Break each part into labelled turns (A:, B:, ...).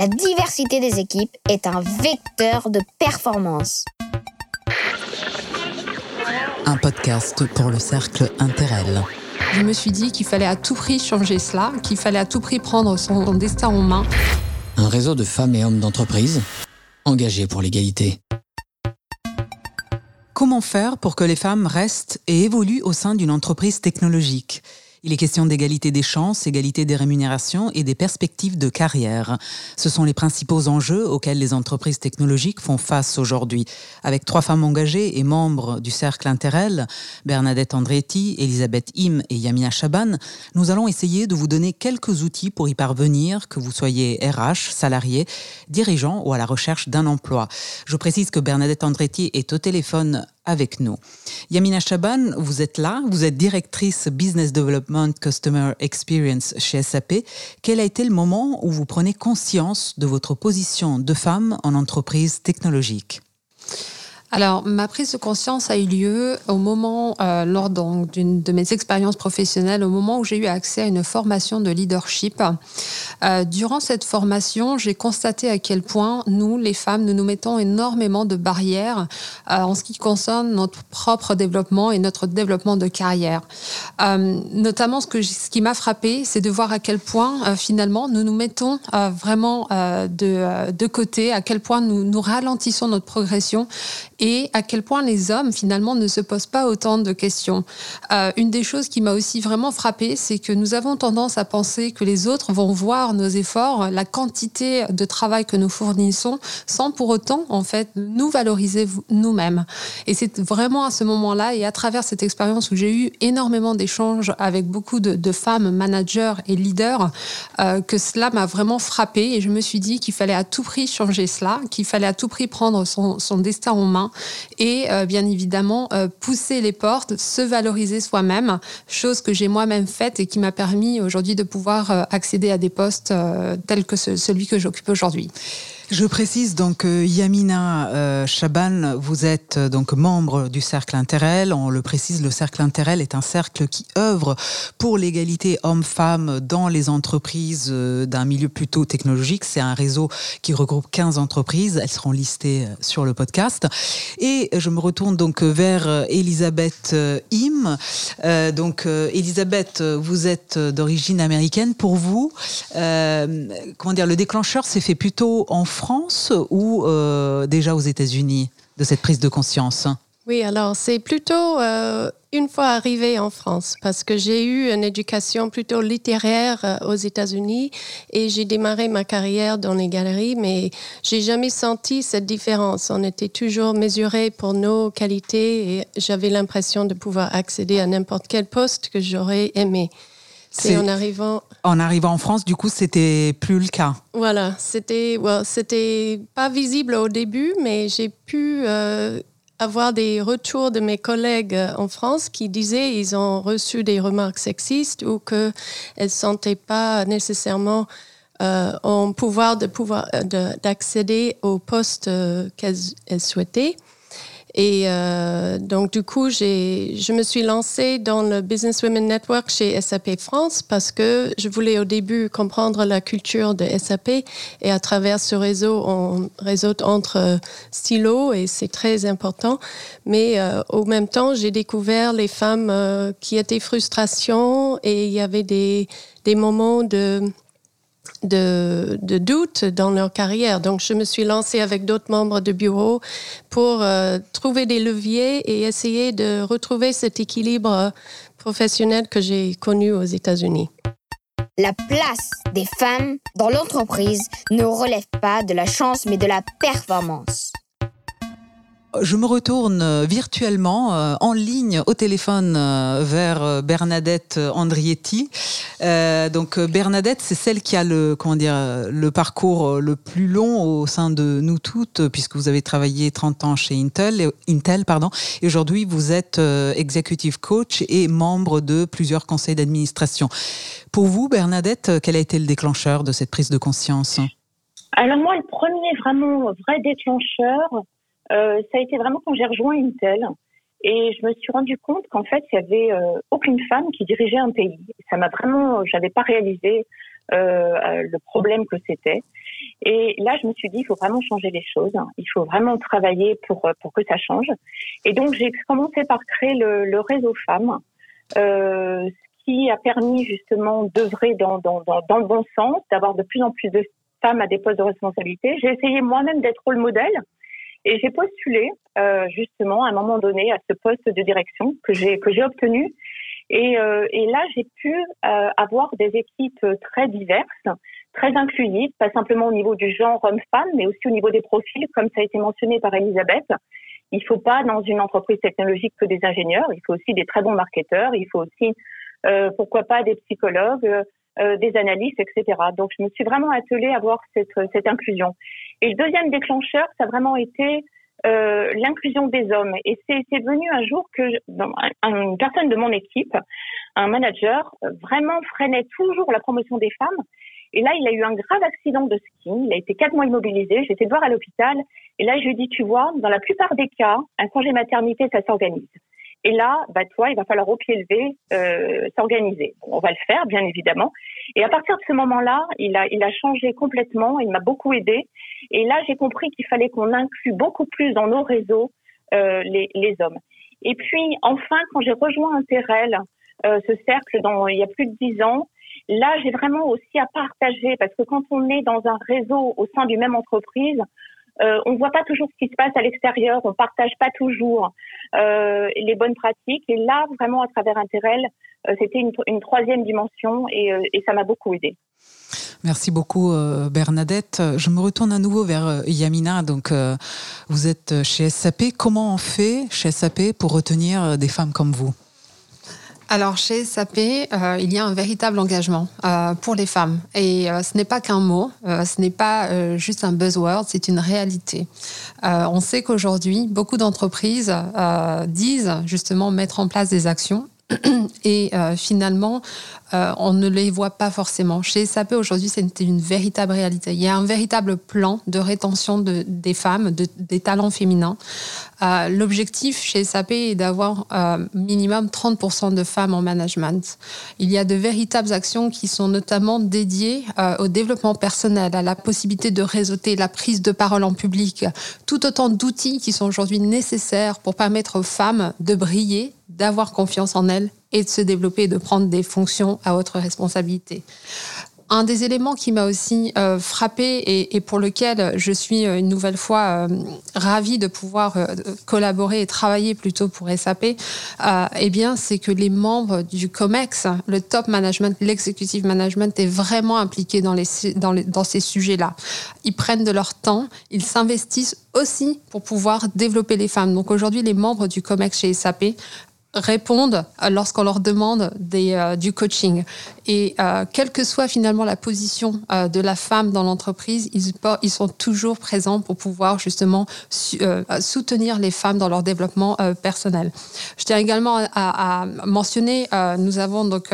A: La diversité des équipes est un vecteur de performance.
B: Un podcast pour le cercle Interel.
C: Je me suis dit qu'il fallait à tout prix changer cela, qu'il fallait à tout prix prendre son destin en main.
B: Un réseau de femmes et hommes d'entreprise engagés pour l'égalité. Comment faire pour que les femmes restent et évoluent au sein d'une entreprise technologique? Il est question d'égalité des chances, égalité des rémunérations et des perspectives de carrière. Ce sont les principaux enjeux auxquels les entreprises technologiques font face aujourd'hui. Avec trois femmes engagées et membres du cercle Interel, Bernadette Andretti, Elisabeth Im et Yamina Chaban, nous allons essayer de vous donner quelques outils pour y parvenir, que vous soyez RH, salarié, dirigeant ou à la recherche d'un emploi. Je précise que Bernadette Andretti est au téléphone avec nous. Yamina Chaban, vous êtes là, vous êtes directrice Business Development Customer Experience chez SAP. Quel a été le moment où vous prenez conscience de votre position de femme en entreprise technologique?
C: Alors, ma prise de conscience a eu lieu au moment, euh, lors d'une de mes expériences professionnelles, au moment où j'ai eu accès à une formation de leadership. Euh, durant cette formation, j'ai constaté à quel point nous, les femmes, nous nous mettons énormément de barrières euh, en ce qui concerne notre propre développement et notre développement de carrière. Euh, notamment, ce, que, ce qui m'a frappé, c'est de voir à quel point, euh, finalement, nous nous mettons euh, vraiment de, de côté, à quel point nous, nous ralentissons notre progression et à quel point les hommes finalement ne se posent pas autant de questions. Euh, une des choses qui m'a aussi vraiment frappée, c'est que nous avons tendance à penser que les autres vont voir nos efforts, la quantité de travail que nous fournissons, sans pour autant en fait nous valoriser nous-mêmes. Et c'est vraiment à ce moment-là et à travers cette expérience où j'ai eu énormément d'échanges avec beaucoup de, femmes managers et leaders euh, que cela m'a vraiment frappée et je me suis dit qu'il fallait à tout prix changer cela, qu'il fallait à tout prix prendre son destin en main et euh, bien évidemment euh, pousser les portes, se valoriser soi-même, chose que j'ai moi-même faite et qui m'a permis aujourd'hui de pouvoir euh, accéder à des postes tels que celui que j'occupe aujourd'hui.
B: Je précise donc Yamina euh, Chaban, vous êtes euh, donc membre du Cercle Interel. On le précise, le Cercle Interel est un cercle qui œuvre pour l'égalité homme-femme dans les entreprises euh, d'un milieu plutôt technologique. C'est un réseau qui regroupe 15 entreprises. Elles seront listées euh, sur le podcast. Et je me retourne donc vers Elisabeth Im. Euh, donc Elisabeth, vous êtes d'origine américaine. Pour vous, comment dire, le déclencheur s'est fait plutôt en France ou euh, déjà aux États-Unis de cette prise de conscience?
D: Oui, alors c'est plutôt euh, une fois arrivée en France parce que j'ai eu une éducation plutôt littéraire euh, aux États-Unis et j'ai démarré ma carrière dans les galeries, mais j'ai jamais senti cette différence. On était toujours mesuré pour nos qualités et j'avais l'impression de pouvoir accéder à n'importe quel poste que j'aurais aimé. C'est en arrivant.
B: En arrivant en France, du coup, c'était plus le cas.
D: Voilà, c'était, well, c'était pas visible au début, mais j'ai pu euh, avoir des retours de mes collègues euh, en France qui disaient ils ont reçu des remarques sexistes ou que elles sentaient pas nécessairement euh, en pouvoir de pouvoir euh, d'accéder au poste euh, qu'elles souhaitaient. Et euh, donc, du coup, je me suis lancée dans le Business Women Network chez SAP France parce que je voulais au début comprendre la culture de SAP. Et à travers ce réseau, on réseaute entre stylos et c'est très important. Mais euh, au même temps, j'ai découvert les femmes euh, qui étaient frustration et il y avait des, des moments de de, de doute dans leur carrière. Donc, je me suis lancée avec d'autres membres du bureau pour euh, trouver des leviers et essayer de retrouver cet équilibre professionnel que j'ai connu aux États-Unis.
A: La place des femmes dans l'entreprise ne relève pas de la chance mais de la performance.
B: Je me retourne euh, virtuellement, euh, en ligne, au téléphone, euh, vers Bernadette Andrietti. Donc Bernadette, c'est celle qui a le, comment dire, le parcours le plus long au sein de nous toutes, puisque vous avez travaillé 30 ans chez Intel, Intel pardon, et aujourd'hui vous êtes executive coach et membre de plusieurs conseils d'administration. Pour vous, Bernadette, quel a été le déclencheur de cette prise de conscience?
E: Alors moi, le premier vraiment vrai déclencheur, euh, ça a été vraiment quand j'ai rejoint Intel et je me suis rendu compte qu'en fait il y avait euh, aucune femme qui dirigeait un pays. Ça m'a vraiment, j'avais pas réalisé euh, le problème que c'était. Et là, je me suis dit, il faut vraiment changer les choses. Il faut vraiment travailler pour, pour que ça change. Et donc, j'ai commencé par créer le, le réseau femmes, euh, ce qui a permis justement d'œuvrer dans, dans, dans, dans, le bon sens, d'avoir de plus en plus de femmes à des postes de responsabilité. J'ai essayé moi-même d'être rôle modèle. Et j'ai postulé euh, justement à un moment donné à ce poste de direction que j'ai que j'ai obtenu. Et, euh, et là, j'ai pu euh, avoir des équipes très diverses, très inclusives, pas simplement au niveau du genre homme-femme, mais aussi au niveau des profils, comme ça a été mentionné par Elisabeth. Il faut pas dans une entreprise technologique que des ingénieurs, il faut aussi des très bons marketeurs, il faut aussi, euh, pourquoi pas, des psychologues, euh, des analystes, etc. Donc, je me suis vraiment attelée à voir cette, cette inclusion. Et le deuxième déclencheur, ça a vraiment été euh, l'inclusion des hommes. Et c'est venu un jour que une personne de mon équipe, un manager, vraiment freinait toujours la promotion des femmes. Et là, il a eu un grave accident de ski. Il a été quatre mois immobilisé. J'étais voir à l'hôpital. Et là, je lui ai dit, tu vois, dans la plupart des cas, un congé maternité, ça s'organise. Et là, bah, toi, il va falloir au pied levé euh, s'organiser. on va le faire, bien évidemment. Et à partir de ce moment-là, il a, il a changé complètement. Il m'a beaucoup aidé. Et là, j'ai compris qu'il fallait qu'on inclue beaucoup plus dans nos réseaux euh, les, les, hommes. Et puis, enfin, quand j'ai rejoint Interrel, euh, ce cercle, dans, il y a plus de dix ans, là, j'ai vraiment aussi à partager parce que quand on est dans un réseau au sein d'une même entreprise, euh, on ne voit pas toujours ce qui se passe à l'extérieur, on partage pas toujours euh, les bonnes pratiques. Et là, vraiment, à travers Interrel, euh, c'était une, une, troisième dimension et, euh, et ça m'a beaucoup aidé.
B: Merci beaucoup Bernadette. Je me retourne à nouveau vers Yamina. Donc, vous êtes chez SAP. Comment on fait chez SAP pour retenir des femmes comme vous?
C: Alors chez SAP, euh, il y a un véritable engagement euh, pour les femmes. Et euh, ce n'est pas qu'un mot, ce n'est pas juste un buzzword, c'est une réalité. on sait qu'aujourd'hui, beaucoup d'entreprises disent justement mettre en place des actions et euh, finalement, euh, on ne les voit pas forcément. Chez SAP, aujourd'hui, c'est une véritable réalité. Il y a un véritable plan de rétention de, des femmes, de, des talents féminins. Euh, L'objectif chez SAP est d'avoir minimum 30% de femmes en management. Il y a de véritables actions qui sont notamment dédiées au développement personnel, à la possibilité de réseauter, la prise de parole en public, tout autant d'outils qui sont aujourd'hui nécessaires pour permettre aux femmes de briller, d'avoir confiance en elles et de se développer et de prendre des fonctions à haute responsabilité. Un des éléments qui m'a aussi euh, frappé et, pour lequel je suis euh, une nouvelle fois euh, ravie de pouvoir collaborer et travailler plutôt pour SAP, eh bien, c'est que les membres du COMEX, le top management, l'executive management, est vraiment impliqué dans, dans, les, dans ces sujets-là. Ils prennent de leur temps, ils s'investissent aussi pour pouvoir développer les femmes. Donc aujourd'hui, les membres du COMEX chez SAP répondent lorsqu'on leur demande euh, du coaching. Et euh, quelle que soit finalement la position euh, de la femme dans l'entreprise, ils, sont toujours présents pour pouvoir justement soutenir les femmes dans leur développement personnel. Je tiens également à, mentionner, nous avons donc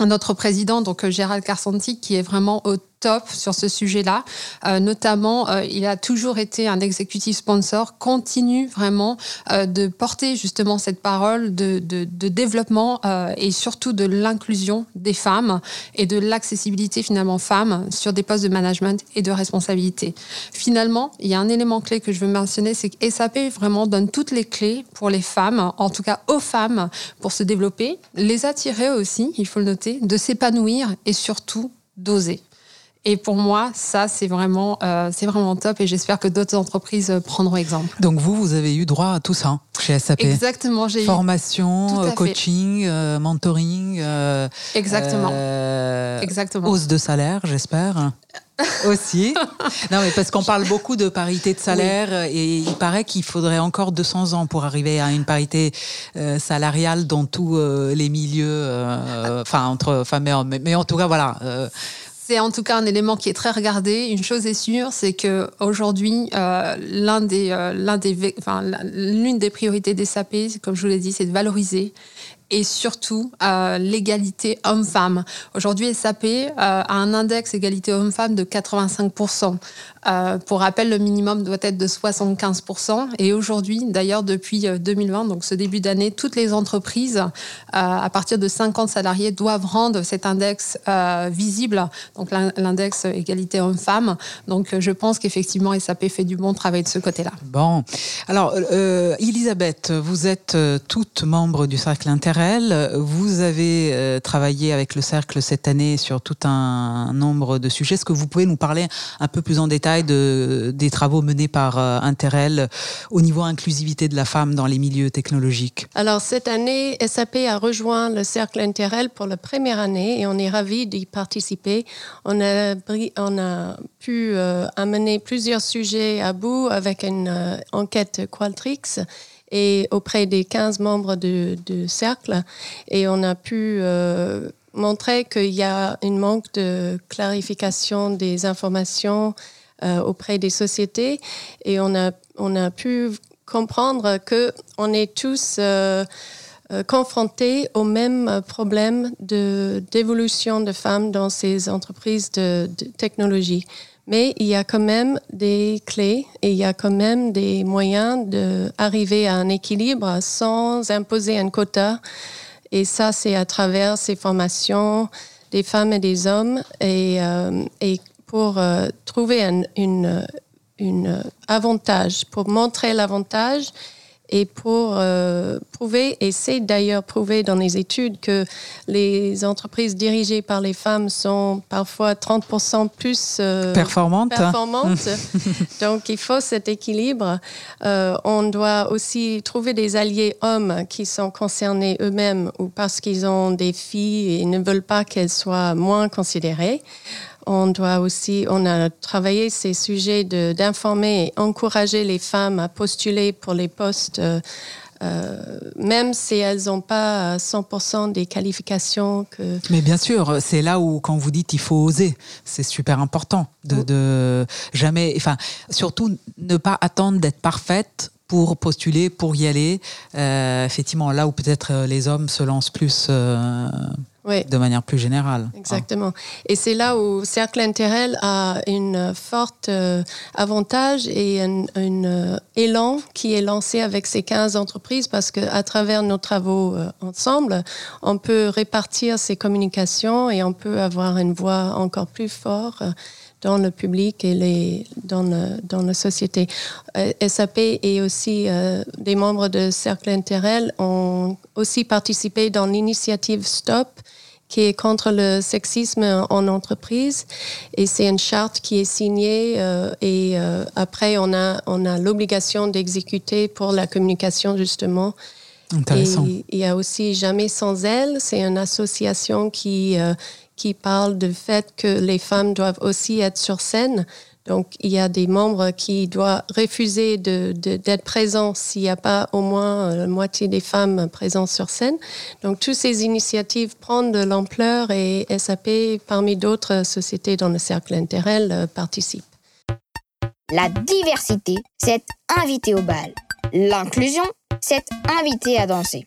C: notre président, donc Gérald Carsanti, qui est vraiment au top sur ce sujet-là. Euh, notamment, euh, il a toujours été un exécutif sponsor, continue vraiment euh, de porter justement cette parole de, de, de développement euh, et surtout de l'inclusion des femmes et de l'accessibilité finalement femmes sur des postes de management et de responsabilité. Finalement, il y a un élément clé que je veux mentionner, c'est que SAP vraiment donne toutes les clés pour les femmes, en tout cas aux femmes, pour se développer, les attirer aussi, il faut le noter, de s'épanouir et surtout d'oser. Et pour moi, ça, c'est vraiment, euh, c'est vraiment top et j'espère que d'autres entreprises prendront exemple.
B: Donc vous, vous avez eu droit à tout ça chez SAP
C: Exactement. J'ai
B: Formation, eu... coaching, euh, mentoring. Euh,
C: Exactement. Exactement.
B: Hausse de salaire, j'espère. aussi. Non, mais parce qu'on parle beaucoup de parité de salaire oui. et il paraît qu'il faudrait encore 200 ans pour arriver à une parité euh, salariale dans tous euh, les milieux, enfin entre femmes et hommes. Mais, mais, en tout cas, voilà
C: c'est en tout cas un élément qui est très regardé. Une chose est sûre, c'est que aujourd'hui, euh, euh, l'une des priorités des SAP, comme je vous l'ai dit, c'est de valoriser et surtout euh, l'égalité homme-femme. Aujourd'hui, SAP euh, a un index égalité homme-femme de 85%. Euh, pour rappel, le minimum doit être de 75%. Et aujourd'hui, d'ailleurs, depuis 2020, donc ce début d'année, toutes les entreprises à partir de 50 salariés doivent rendre cet index visible, donc l'index égalité homme-femme. Donc je pense qu'effectivement, SAP fait du bon travail de ce côté-là.
B: Bon. Alors, Elisabeth, vous êtes toute membre du cercle interne vous avez euh, travaillé avec le Cercle cette année sur tout un nombre de sujets. Est-ce que vous pouvez nous parler un peu plus en détail de, des travaux menés par euh, Interel au niveau inclusivité de la femme dans les milieux technologiques?
D: Alors, cette année, SAP a rejoint le Cercle Interel pour la première année et on est ravis d'y participer. On a, on a pu euh, amener plusieurs sujets à bout avec une enquête Qualtrics et auprès des 15 membres du, cercle. Et on a pu euh, montrer qu'il y a un manque de clarification des informations euh, auprès des sociétés. Et on a, on a pu comprendre qu'on est tous euh, confrontés au même problème d'évolution de, femmes dans ces entreprises de technologie. Mais il y a quand même des clés et il y a quand même des moyens d'arriver à un équilibre sans imposer un quota. Et ça, c'est à travers ces formations des femmes et des hommes et, euh, et pour euh, trouver un une, une avantage, pour montrer l'avantage et pour euh, prouver, et c'est d'ailleurs prouvé dans les études que les entreprises dirigées par les femmes sont parfois 30% plus
B: euh, performantes.
D: performantes. Donc il faut cet équilibre. Euh, on doit aussi trouver des alliés hommes qui sont concernés eux-mêmes ou parce qu'ils ont des filles et ne veulent pas qu'elles soient moins considérées on doit aussi, on a travaillé ces sujets d'informer et encourager les femmes à postuler pour les postes, euh, euh, même si elles n'ont pas 100% des qualifications que.
B: Mais bien sûr, c'est là où, quand vous dites il faut oser, c'est super important de, de, jamais, enfin, surtout ne pas attendre d'être parfaite pour postuler, pour y aller. Euh, effectivement, là où peut-être les hommes se lancent plus de manière plus générale.
D: Exactement. Et c'est là où Cercle Interel a une forte euh, avantage et un euh, élan qui est lancé avec ces 15 entreprises parce qu'à travers nos travaux euh, ensemble, on peut répartir ces communications et on peut avoir une voix encore plus forte dans le public et les, dans, le, dans la société. SAP et aussi des membres de Cercle Interel ont aussi participé dans l'initiative Stop, qui est contre le sexisme en entreprise. Et c'est une charte qui est signée euh, et euh, après, on a, on a l'obligation d'exécuter pour la communication, justement.
B: Intéressant.
D: Et il y a aussi Jamais sans elle. C'est une association qui, euh, qui parle du fait que les femmes doivent aussi être sur scène. Donc, il y a des membres qui doivent refuser d'être présents s'il n'y a pas au moins la moitié des femmes présentes sur scène. Donc, toutes ces initiatives prennent de l'ampleur et SAP, parmi d'autres sociétés dans le cercle Interel, euh, participe.
A: La diversité, c'est inviter au bal. L'inclusion, c'est inviter à danser.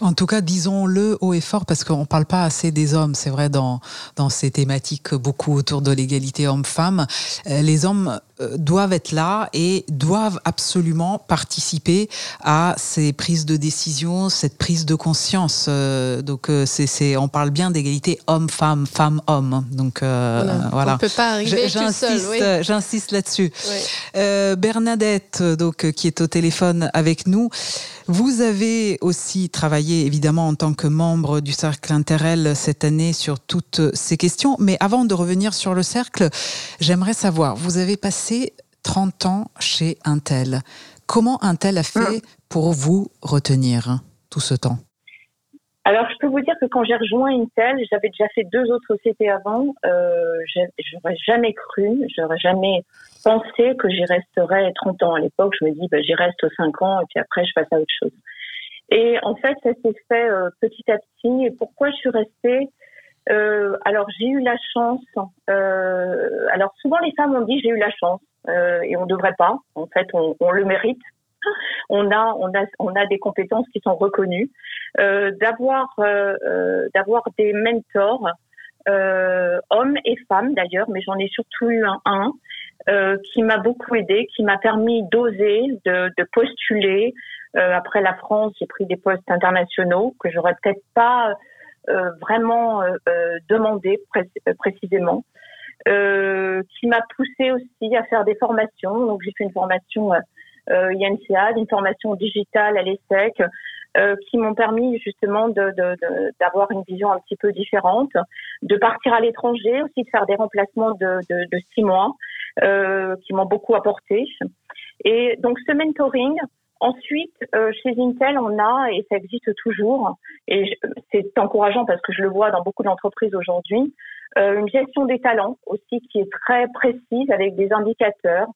B: En tout cas, disons-le haut et fort, parce qu'on ne parle pas assez des hommes, c'est vrai, dans, ces thématiques beaucoup autour de l'égalité homme-femme. Euh, les hommes doivent être là et doivent absolument participer à ces prises de décision, cette prise de conscience. Euh, donc, c'est, on parle bien d'égalité homme-femme, femme-homme. Donc,
D: voilà. On ne peut pas arriver tout seul. Oui.
B: J'insiste là-dessus. Bernadette, donc, qui est au téléphone avec nous. Vous avez aussi travaillé évidemment en tant que membre du cercle Interel cette année sur toutes ces questions. Mais avant de revenir sur le cercle, j'aimerais savoir, vous avez passé 30 ans chez Intel. Comment Intel a fait pour vous retenir tout ce temps?
E: Alors, je peux vous dire que quand j'ai rejoint Intel, j'avais déjà fait deux autres sociétés avant. Euh, j'aurais jamais cru, j'aurais jamais pensé que j'y resterais 30 ans. À l'époque, je me dis, bah, j'y reste 5 ans et puis après, je passe à autre chose. Et en fait, ça s'est fait euh, petit à petit. Et pourquoi je suis restée? Euh, Alors, j'ai eu la chance. Euh, alors, souvent, les femmes ont dit, j'ai eu la chance. Euh, et on devrait pas. En fait, on, on le mérite on a, on a, on a des compétences qui sont reconnues, euh, d'avoir, euh, euh, d'avoir des mentors, hommes et femmes d'ailleurs, mais j'en ai surtout eu un, un qui m'a beaucoup aidé, qui m'a permis d'oser, de, de postuler. après la France, j'ai pris des postes internationaux que j'aurais peut-être pas vraiment demandé précisément. qui m'a poussé aussi à faire des formations. Donc j'ai fait une formation euh, une formation digitale à l'ESSEC, euh, qui m'ont permis justement d'avoir une vision un petit peu différente, de partir à l'étranger, aussi de faire des remplacements de, six mois, euh, qui m'ont beaucoup apporté. Et donc ce mentoring, Ensuite, chez Intel, on a, et ça existe toujours, et c'est encourageant parce que je le vois dans beaucoup d'entreprises aujourd'hui, une gestion des talents aussi qui est très précise avec des indicateurs,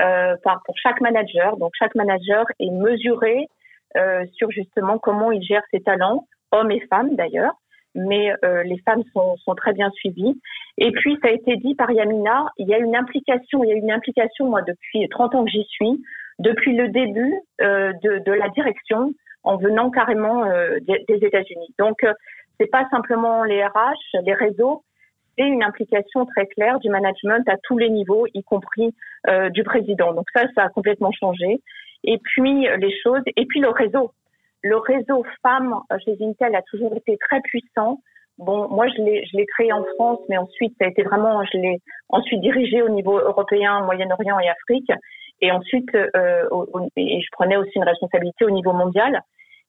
E: euh, pour chaque manager. Donc chaque manager est mesuré euh, sur justement comment il gère ses talents, hommes et femmes d'ailleurs, mais euh, les femmes sont, sont, très bien suivies. Et puis ça a été dit par Yamina, il y a une implication, il y a une implication moi depuis 30 ans que j'y suis, depuis le début euh, de, de, la direction en venant carrément euh, des, des États-Unis. Donc c'est pas simplement les RH, les réseaux, une implication très claire du management à tous les niveaux, y compris euh, du président. Donc ça, ça a complètement changé. Et puis les choses, et puis le réseau. Le réseau femmes chez Intel a toujours été très puissant. Bon, moi je l'ai je l'ai créé en France, mais ensuite ça a été vraiment, je l'ai ensuite dirigé au niveau européen, Moyen-Orient et Afrique, et ensuite euh, et je prenais aussi une responsabilité au niveau mondial.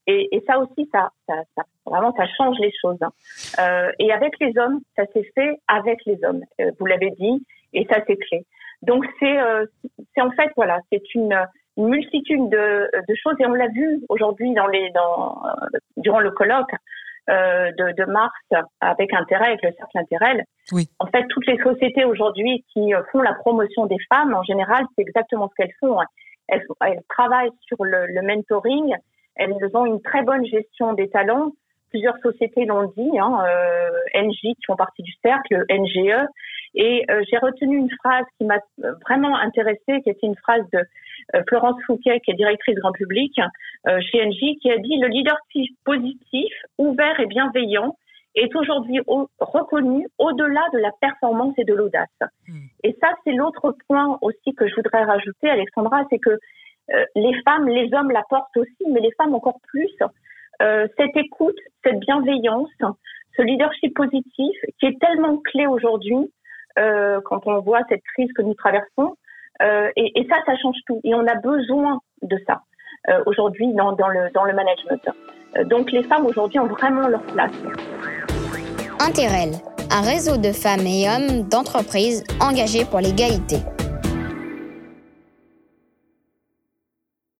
E: Et, et ça aussi, ça, ça, ça, vraiment, ça change les choses. Hein. Euh, et avec les hommes, ça s'est fait avec les hommes. Euh, vous l'avez dit, et ça c'est clé. Donc c'est, euh, c'est en fait voilà, c'est une, une, multitude de, de, choses et on l'a vu aujourd'hui dans les, dans, durant le colloque. Euh, de, de, mars avec intérêt, avec le cercle intérêt.
B: Oui.
E: En fait, toutes les sociétés aujourd'hui qui font la promotion des femmes, en général, c'est exactement ce qu'elles font. Elles, elles, travaillent sur le, le mentoring elles ont une très bonne gestion des talents. Plusieurs sociétés l'ont dit, hein, euh, NJ qui font partie du cercle, NGE. Et euh, j'ai retenu une phrase qui m'a vraiment intéressée, qui était une phrase de euh, Florence Fouquet, qui est directrice grand public euh, chez NJ, qui a dit le leadership positif, ouvert et bienveillant est aujourd'hui reconnu au-delà de la performance et de l'audace. Hmm. Et ça, c'est l'autre point aussi que je voudrais rajouter, Alexandra, c'est que euh, les femmes, les hommes la portent aussi, mais les femmes encore plus. Euh, cette écoute, cette bienveillance, ce leadership positif qui est tellement clé aujourd'hui euh, quand on voit cette crise que nous traversons. Et, et, ça, ça change tout. Et on a besoin de ça aujourd'hui dans, dans, le, dans le management. donc les femmes aujourd'hui ont vraiment leur place.
A: Interel, un réseau de femmes et hommes d'entreprises engagés pour l'égalité.